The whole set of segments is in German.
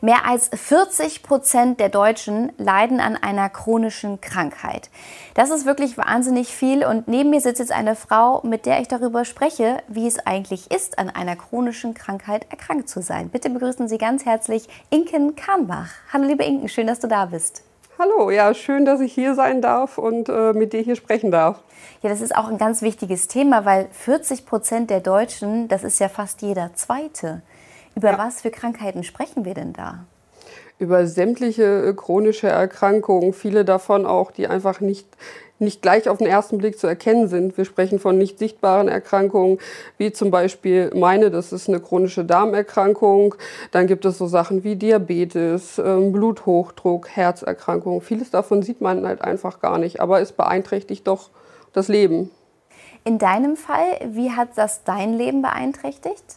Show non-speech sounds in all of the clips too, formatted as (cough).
Mehr als 40 Prozent der Deutschen leiden an einer chronischen Krankheit. Das ist wirklich wahnsinnig viel und neben mir sitzt jetzt eine Frau, mit der ich darüber spreche, wie es eigentlich ist, an einer chronischen Krankheit erkrankt zu sein. Bitte begrüßen Sie ganz herzlich Inken Kahnbach. Hallo liebe Inken, schön, dass du da bist. Hallo, ja, schön, dass ich hier sein darf und äh, mit dir hier sprechen darf. Ja, das ist auch ein ganz wichtiges Thema, weil 40 Prozent der Deutschen, das ist ja fast jeder Zweite. Über ja. was für Krankheiten sprechen wir denn da? Über sämtliche äh, chronische Erkrankungen, viele davon auch, die einfach nicht, nicht gleich auf den ersten Blick zu erkennen sind. Wir sprechen von nicht sichtbaren Erkrankungen, wie zum Beispiel meine, das ist eine chronische Darmerkrankung. Dann gibt es so Sachen wie Diabetes, ähm, Bluthochdruck, Herzerkrankungen. Vieles davon sieht man halt einfach gar nicht, aber es beeinträchtigt doch das Leben. In deinem Fall, wie hat das dein Leben beeinträchtigt?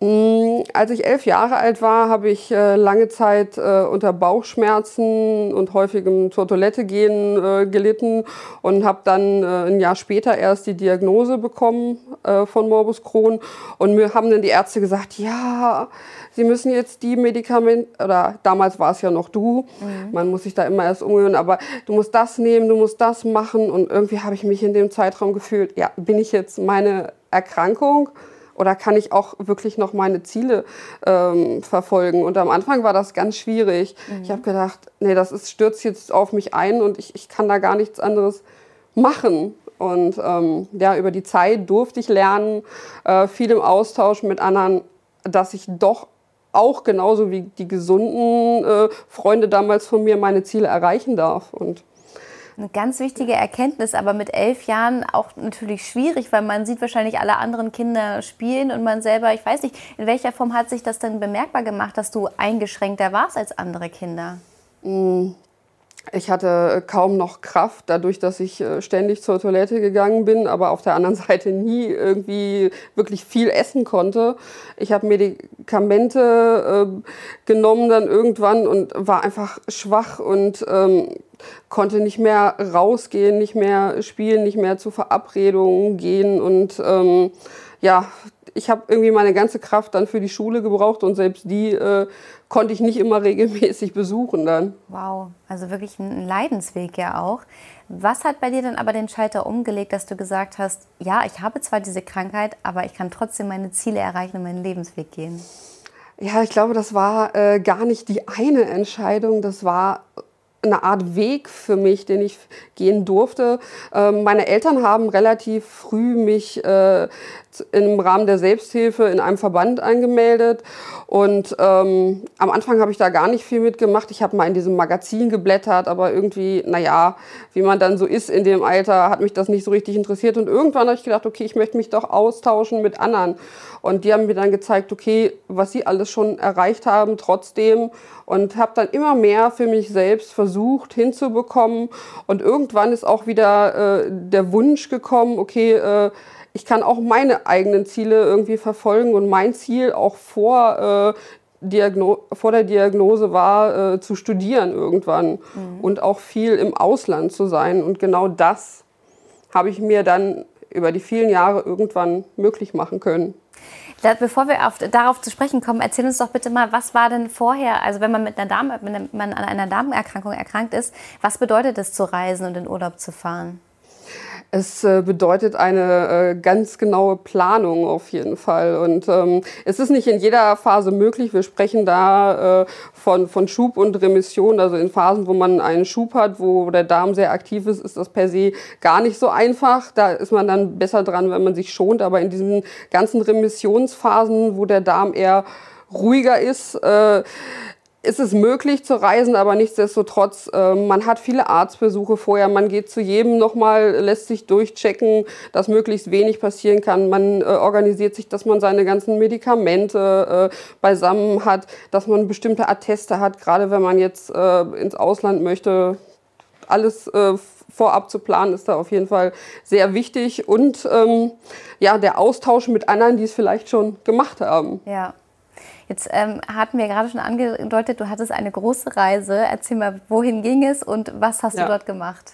Mm, als ich elf Jahre alt war, habe ich äh, lange Zeit äh, unter Bauchschmerzen und häufigem zur Toilette gehen äh, gelitten und habe dann ein Jahr später erst die Diagnose bekommen von Morbus Crohn. Und mir haben dann die Ärzte gesagt, ja, Sie müssen jetzt die Medikamente, oder damals war es ja noch du, mhm. man muss sich da immer erst umgewöhnen, aber du musst das nehmen, du musst das machen. Und irgendwie habe ich mich in dem Zeitraum gefühlt, ja, bin ich jetzt meine Erkrankung? Oder kann ich auch wirklich noch meine Ziele ähm, verfolgen? Und am Anfang war das ganz schwierig. Mhm. Ich habe gedacht, nee, das ist, stürzt jetzt auf mich ein und ich, ich kann da gar nichts anderes machen. Und ähm, ja, über die Zeit durfte ich lernen, äh, viel im Austausch mit anderen, dass ich doch auch genauso wie die gesunden äh, Freunde damals von mir meine Ziele erreichen darf. Und eine ganz wichtige Erkenntnis, aber mit elf Jahren auch natürlich schwierig, weil man sieht wahrscheinlich alle anderen Kinder spielen und man selber, ich weiß nicht, in welcher Form hat sich das denn bemerkbar gemacht, dass du eingeschränkter warst als andere Kinder? Ich hatte kaum noch Kraft, dadurch, dass ich äh, ständig zur Toilette gegangen bin, aber auf der anderen (laughs) Seite nie irgendwie wirklich viel essen konnte. Ich habe Medikamente äh, genommen dann irgendwann und war einfach schwach und ähm, konnte nicht mehr rausgehen, nicht mehr spielen, nicht mehr zu Verabredungen gehen und ähm, ja, ich habe irgendwie meine ganze Kraft dann für die Schule gebraucht und selbst die äh, konnte ich nicht immer (laughs) regelmäßig besuchen dann. Wow, also wirklich ein Leidensweg ja auch. Was hat bei dir dann aber den Schalter umgelegt, dass du gesagt hast, ja, ich habe zwar diese Krankheit, aber ich kann trotzdem meine Ziele erreichen und meinen Lebensweg gehen? Ja, ich glaube, das war äh, gar nicht die eine Entscheidung, das war eine Art Weg für mich, den ich gehen durfte. Ähm, meine Eltern haben relativ früh mich äh, im Rahmen der Selbsthilfe in einem Verband angemeldet. Und ähm, am Anfang habe ich da gar nicht viel mitgemacht. Ich habe mal in diesem Magazin geblättert, aber irgendwie, naja, wie man dann so ist in dem Alter, hat mich das nicht so richtig interessiert. Und irgendwann habe ich gedacht, okay, ich möchte mich doch austauschen mit anderen. Und die haben mir dann gezeigt, okay, was sie alles schon erreicht haben trotzdem. Und habe dann immer mehr für mich selbst versucht hinzubekommen. Und irgendwann ist auch wieder äh, der Wunsch gekommen, okay, äh, ich kann auch meine eigenen Ziele irgendwie verfolgen und mein Ziel auch vor, äh, Diagno vor der Diagnose war, äh, zu studieren irgendwann mhm. und auch viel im Ausland zu sein. Und genau das habe ich mir dann über die vielen Jahre irgendwann möglich machen können. Bevor wir auf, darauf zu sprechen kommen, erzähl uns doch bitte mal, was war denn vorher, also wenn man mit einer Darm, wenn man an einer Darmerkrankung erkrankt ist, was bedeutet es zu reisen und in Urlaub zu fahren? Es äh, bedeutet eine äh, ganz genaue Planung auf jeden Fall. Und ähm, es ist nicht in jeder Phase möglich. Wir sprechen da äh, von, von Schub und Remission. Also in Phasen, wo man einen Schub hat, wo der Darm sehr aktiv ist, ist das per se gar nicht so einfach. Da ist man dann besser dran, wenn man sich schont. Aber in diesen ganzen Remissionsphasen, wo der Darm eher ruhiger ist, äh, ist es möglich zu reisen, aber nichtsdestotrotz, äh, man hat viele Arztbesuche vorher, man geht zu jedem nochmal, lässt sich durchchecken, dass möglichst wenig passieren kann. Man äh, organisiert sich, dass man seine ganzen Medikamente äh, beisammen hat, dass man bestimmte Atteste hat, gerade wenn man jetzt äh, ins Ausland möchte, alles äh, vorab zu planen, ist da auf jeden Fall sehr wichtig. Und ähm, ja, der Austausch mit anderen, die es vielleicht schon gemacht haben. Ja. Jetzt ähm, hatten wir gerade schon angedeutet, du hattest eine große Reise. Erzähl mal, wohin ging es und was hast ja. du dort gemacht?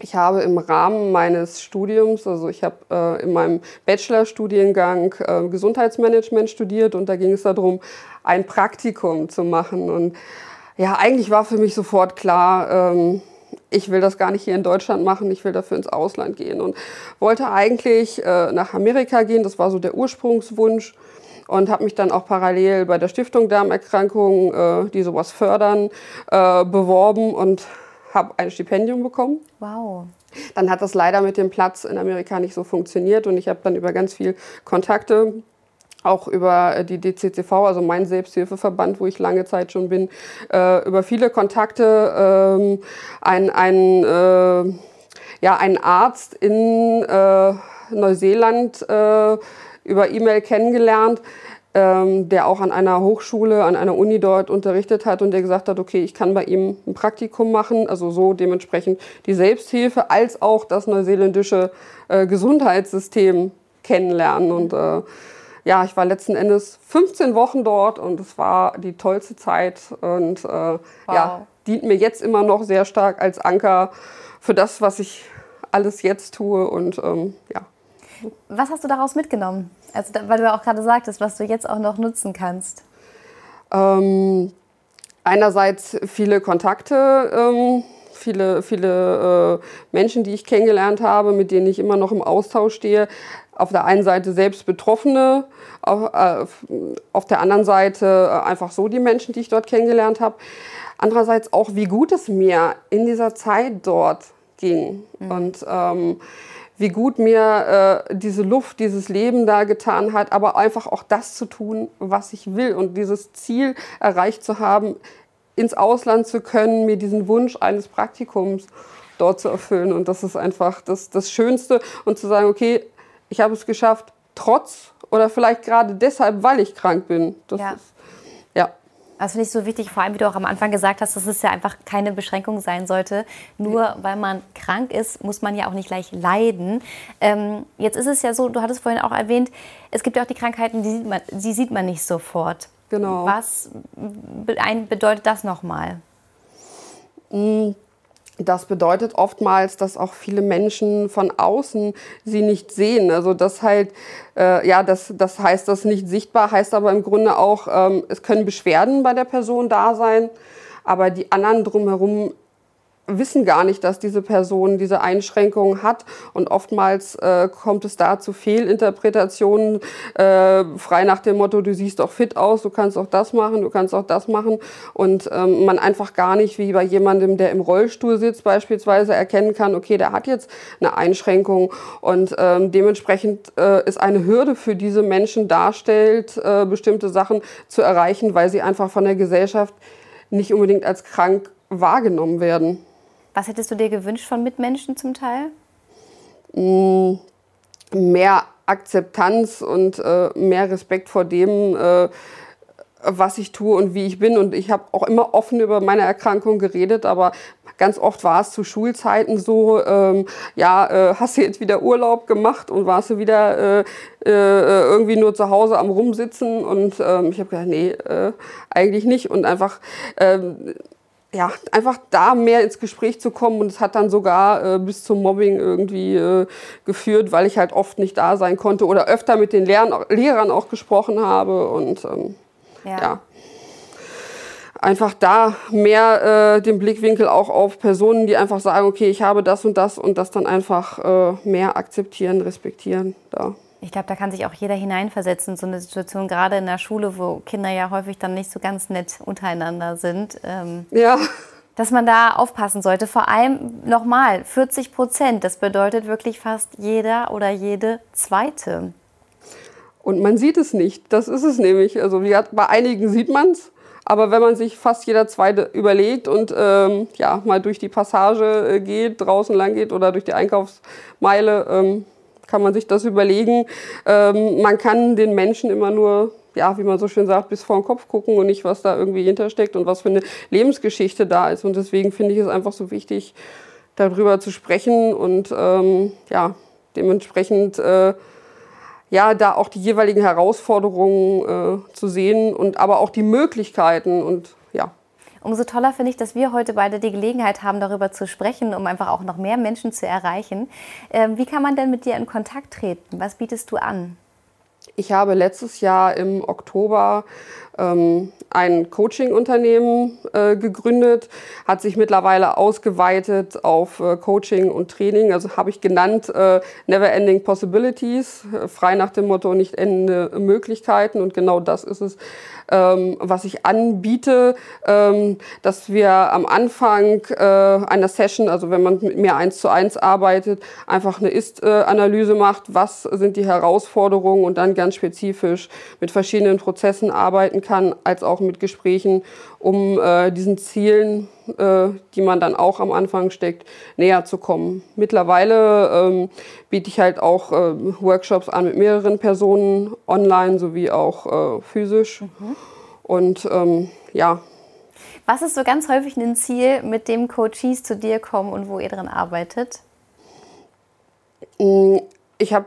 Ich habe im Rahmen meines Studiums, also ich habe äh, in meinem Bachelorstudiengang äh, Gesundheitsmanagement studiert und da ging es darum, ein Praktikum zu machen. Und ja, eigentlich war für mich sofort klar, ähm, ich will das gar nicht hier in Deutschland machen, ich will dafür ins Ausland gehen und wollte eigentlich äh, nach Amerika gehen, das war so der Ursprungswunsch und habe mich dann auch parallel bei der Stiftung Darmerkrankungen, äh, die sowas fördern, äh, beworben und habe ein Stipendium bekommen. Wow. Dann hat das leider mit dem Platz in Amerika nicht so funktioniert und ich habe dann über ganz viel Kontakte auch über äh, die DCCV, also mein Selbsthilfeverband, wo ich lange Zeit schon bin, äh, über viele Kontakte ähm, ein, ein, äh, ja, einen Arzt in äh, Neuseeland äh, über E-Mail kennengelernt, ähm, der auch an einer Hochschule, an einer Uni dort unterrichtet hat und der gesagt hat, okay, ich kann bei ihm ein Praktikum machen, also so dementsprechend die Selbsthilfe als auch das neuseeländische äh, Gesundheitssystem kennenlernen und äh, ja, ich war letzten Endes 15 Wochen dort und es war die tollste Zeit und äh, wow. ja, dient mir jetzt immer noch sehr stark als Anker für das, was ich alles jetzt tue und ähm, ja. Was hast du daraus mitgenommen? Also, weil du ja auch gerade sagtest, was du jetzt auch noch nutzen kannst. Ähm, einerseits viele Kontakte, ähm, viele, viele äh, Menschen, die ich kennengelernt habe, mit denen ich immer noch im Austausch stehe. Auf der einen Seite selbst Betroffene, auf, äh, auf der anderen Seite äh, einfach so die Menschen, die ich dort kennengelernt habe. Andererseits auch, wie gut es mir in dieser Zeit dort ging. Mhm. Und ähm, wie gut mir äh, diese Luft, dieses Leben da getan hat, aber einfach auch das zu tun, was ich will und dieses Ziel erreicht zu haben, ins Ausland zu können, mir diesen Wunsch eines Praktikums dort zu erfüllen. Und das ist einfach das, das Schönste. Und zu sagen, okay, ich habe es geschafft, trotz oder vielleicht gerade deshalb, weil ich krank bin. Das ja. ist das finde ich so wichtig, vor allem wie du auch am Anfang gesagt hast, dass es ja einfach keine Beschränkung sein sollte. Nur weil man krank ist, muss man ja auch nicht gleich leiden. Ähm, jetzt ist es ja so, du hattest vorhin auch erwähnt, es gibt ja auch die Krankheiten, die sieht man, die sieht man nicht sofort. Genau. Was bedeutet das nochmal? Das bedeutet oftmals, dass auch viele Menschen von außen sie nicht sehen. Also das halt, äh, ja, das, das heißt, das nicht sichtbar heißt aber im Grunde auch, ähm, es können Beschwerden bei der Person da sein, aber die anderen drumherum wissen gar nicht, dass diese Person diese Einschränkungen hat. Und oftmals äh, kommt es da zu Fehlinterpretationen, äh, frei nach dem Motto, du siehst doch fit aus, du kannst auch das machen, du kannst auch das machen. Und ähm, man einfach gar nicht, wie bei jemandem, der im Rollstuhl sitzt beispielsweise, erkennen kann, okay, der hat jetzt eine Einschränkung. Und ähm, dementsprechend äh, ist eine Hürde für diese Menschen darstellt, äh, bestimmte Sachen zu erreichen, weil sie einfach von der Gesellschaft nicht unbedingt als krank wahrgenommen werden. Was hättest du dir gewünscht von Mitmenschen zum Teil? Mm, mehr Akzeptanz und äh, mehr Respekt vor dem, äh, was ich tue und wie ich bin. Und ich habe auch immer offen über meine Erkrankung geredet, aber ganz oft war es zu Schulzeiten so, ähm, ja, äh, hast du jetzt wieder Urlaub gemacht und warst du wieder äh, äh, irgendwie nur zu Hause am Rumsitzen. Und ähm, ich habe gedacht, nee, äh, eigentlich nicht. Und einfach ähm, ja, einfach da mehr ins Gespräch zu kommen und es hat dann sogar äh, bis zum Mobbing irgendwie äh, geführt, weil ich halt oft nicht da sein konnte oder öfter mit den Lehrern, Lehrern auch gesprochen habe und ähm, ja. ja. einfach da mehr äh, den Blickwinkel auch auf Personen, die einfach sagen, okay, ich habe das und das und das dann einfach äh, mehr akzeptieren, respektieren. Da. Ich glaube, da kann sich auch jeder hineinversetzen, so eine Situation, gerade in der Schule, wo Kinder ja häufig dann nicht so ganz nett untereinander sind. Ähm, ja. Dass man da aufpassen sollte. Vor allem nochmal, 40 Prozent, das bedeutet wirklich fast jeder oder jede zweite. Und man sieht es nicht, das ist es nämlich. Also bei einigen sieht man es, aber wenn man sich fast jeder zweite überlegt und ähm, ja, mal durch die Passage äh, geht, draußen lang geht oder durch die Einkaufsmeile, ähm, kann man sich das überlegen. Ähm, man kann den Menschen immer nur, ja, wie man so schön sagt, bis vor den Kopf gucken und nicht, was da irgendwie hintersteckt und was für eine Lebensgeschichte da ist. Und deswegen finde ich es einfach so wichtig, darüber zu sprechen und ähm, ja, dementsprechend äh, ja, da auch die jeweiligen Herausforderungen äh, zu sehen und aber auch die Möglichkeiten und. Umso toller finde ich, dass wir heute beide die Gelegenheit haben, darüber zu sprechen, um einfach auch noch mehr Menschen zu erreichen. Ähm, wie kann man denn mit dir in Kontakt treten? Was bietest du an? Ich habe letztes Jahr im Oktober ähm, ein Coaching-Unternehmen äh, gegründet, hat sich mittlerweile ausgeweitet auf äh, Coaching und Training. Also habe ich genannt äh, Never Ending Possibilities, äh, frei nach dem Motto nicht endende Möglichkeiten. Und genau das ist es, ähm, was ich anbiete, ähm, dass wir am Anfang äh, einer Session, also wenn man mit mir eins zu eins arbeitet, einfach eine Ist-Analyse macht, was sind die Herausforderungen und dann ganz spezifisch mit verschiedenen Prozessen arbeiten kann, als auch mit Gesprächen, um äh, diesen Zielen, äh, die man dann auch am Anfang steckt, näher zu kommen. Mittlerweile ähm, biete ich halt auch äh, Workshops an mit mehreren Personen, online sowie auch äh, physisch. Mhm. Und ähm, ja. Was ist so ganz häufig ein Ziel, mit dem Coaches zu dir kommen und wo ihr dran arbeitet? Ich habe,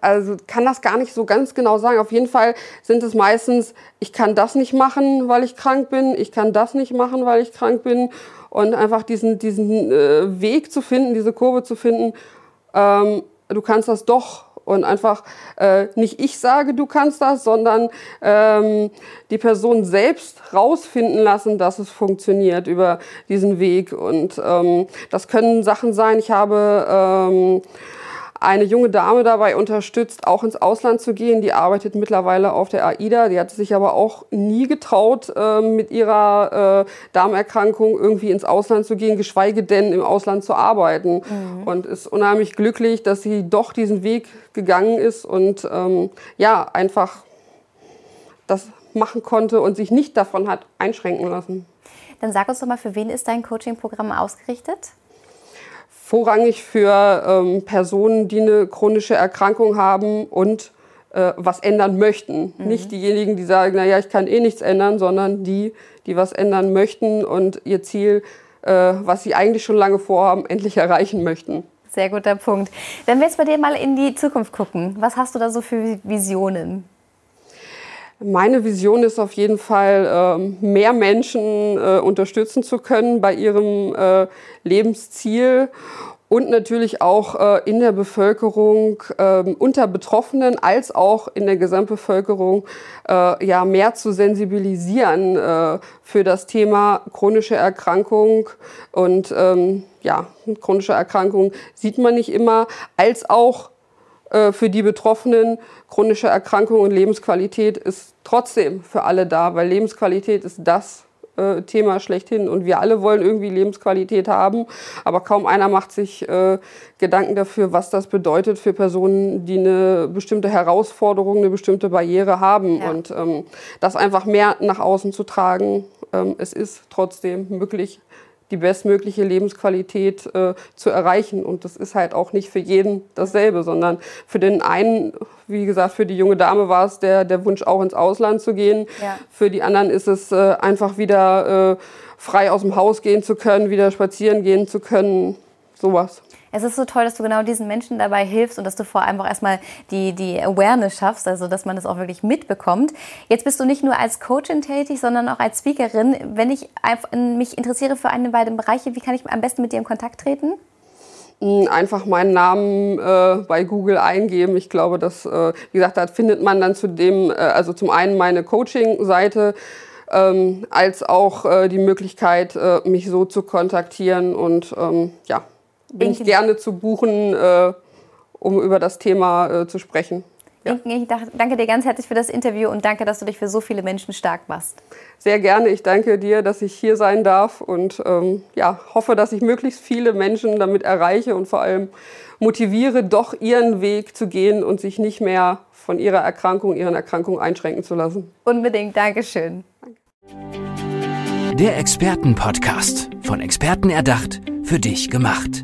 also kann das gar nicht so ganz genau sagen. Auf jeden Fall sind es meistens, ich kann das nicht machen, weil ich krank bin, ich kann das nicht machen, weil ich krank bin. Und einfach diesen, diesen äh, Weg zu finden, diese Kurve zu finden, ähm, du kannst das doch. Und einfach äh, nicht ich sage, du kannst das, sondern ähm, die Person selbst rausfinden lassen, dass es funktioniert über diesen Weg. Und ähm, das können Sachen sein. Ich habe ähm, eine junge Dame dabei unterstützt, auch ins Ausland zu gehen. Die arbeitet mittlerweile auf der AIDA. Die hat sich aber auch nie getraut, äh, mit ihrer äh, Darmerkrankung irgendwie ins Ausland zu gehen, geschweige denn im Ausland zu arbeiten. Mhm. Und ist unheimlich glücklich, dass sie doch diesen Weg gegangen ist und ähm, ja, einfach das machen konnte und sich nicht davon hat einschränken lassen. Dann sag uns doch mal, für wen ist dein Coaching-Programm ausgerichtet? Vorrangig für ähm, Personen, die eine chronische Erkrankung haben und äh, was ändern möchten. Mhm. Nicht diejenigen, die sagen, naja, ich kann eh nichts ändern, sondern die, die was ändern möchten und ihr Ziel, äh, was sie eigentlich schon lange vorhaben, endlich erreichen möchten. Sehr guter Punkt. Wenn wir jetzt bei dir mal in die Zukunft gucken, was hast du da so für Visionen? Meine Vision ist auf jeden Fall, ähm, mehr Menschen äh, unterstützen zu können bei ihrem äh, Lebensziel und natürlich auch äh, in der Bevölkerung ähm, unter Betroffenen als auch in der Gesamtbevölkerung ja mehr zu sensibilisieren für das Thema chronische Erkrankung. Und ähm, ja chronische Erkrankung sieht man nicht immer als auch für die Betroffenen. Chronische Erkrankung und Lebensqualität ist trotzdem für alle da, weil Lebensqualität ist das äh, Thema schlechthin und wir alle wollen irgendwie Lebensqualität haben, aber kaum einer macht sich äh, Gedanken dafür, was das bedeutet für Personen, die eine bestimmte Herausforderung, eine bestimmte Barriere haben ja. und ähm, das einfach mehr nach außen zu tragen. Ähm, es ist trotzdem möglich, die bestmögliche Lebensqualität äh, zu erreichen. Und das ist halt auch nicht für jeden dasselbe, sondern für den einen, wie gesagt, für die junge Dame war es der, der Wunsch, auch ins Ausland zu gehen. Ja. Für die anderen ist es äh, einfach wieder äh, frei aus dem Haus gehen zu können, wieder spazieren gehen zu können, sowas es ist so toll, dass du genau diesen Menschen dabei hilfst und dass du vor allem auch erstmal die, die Awareness schaffst, also dass man das auch wirklich mitbekommt. Jetzt bist du nicht nur als Coachin tätig, sondern auch als Speakerin. Wenn ich mich interessiere für einen der beiden Bereiche, wie kann ich am besten mit dir in Kontakt treten? Hm, einfach meinen Namen äh, bei Google eingeben. Ich glaube, dass, äh, wie gesagt, da findet man dann zu äh, also zum einen meine Coaching-Seite, ähm, als auch äh, die Möglichkeit, äh, mich so zu kontaktieren und ähm, ja, bin ich gerne zu buchen, äh, um über das Thema äh, zu sprechen. Ja. Ich danke dir ganz herzlich für das Interview und danke, dass du dich für so viele Menschen stark machst. Sehr gerne. Ich danke dir, dass ich hier sein darf und ähm, ja, hoffe, dass ich möglichst viele Menschen damit erreiche und vor allem motiviere, doch ihren Weg zu gehen und sich nicht mehr von ihrer Erkrankung, ihren Erkrankungen einschränken zu lassen. Unbedingt. Dankeschön. Danke. Der Expertenpodcast. Von Experten erdacht, für dich gemacht.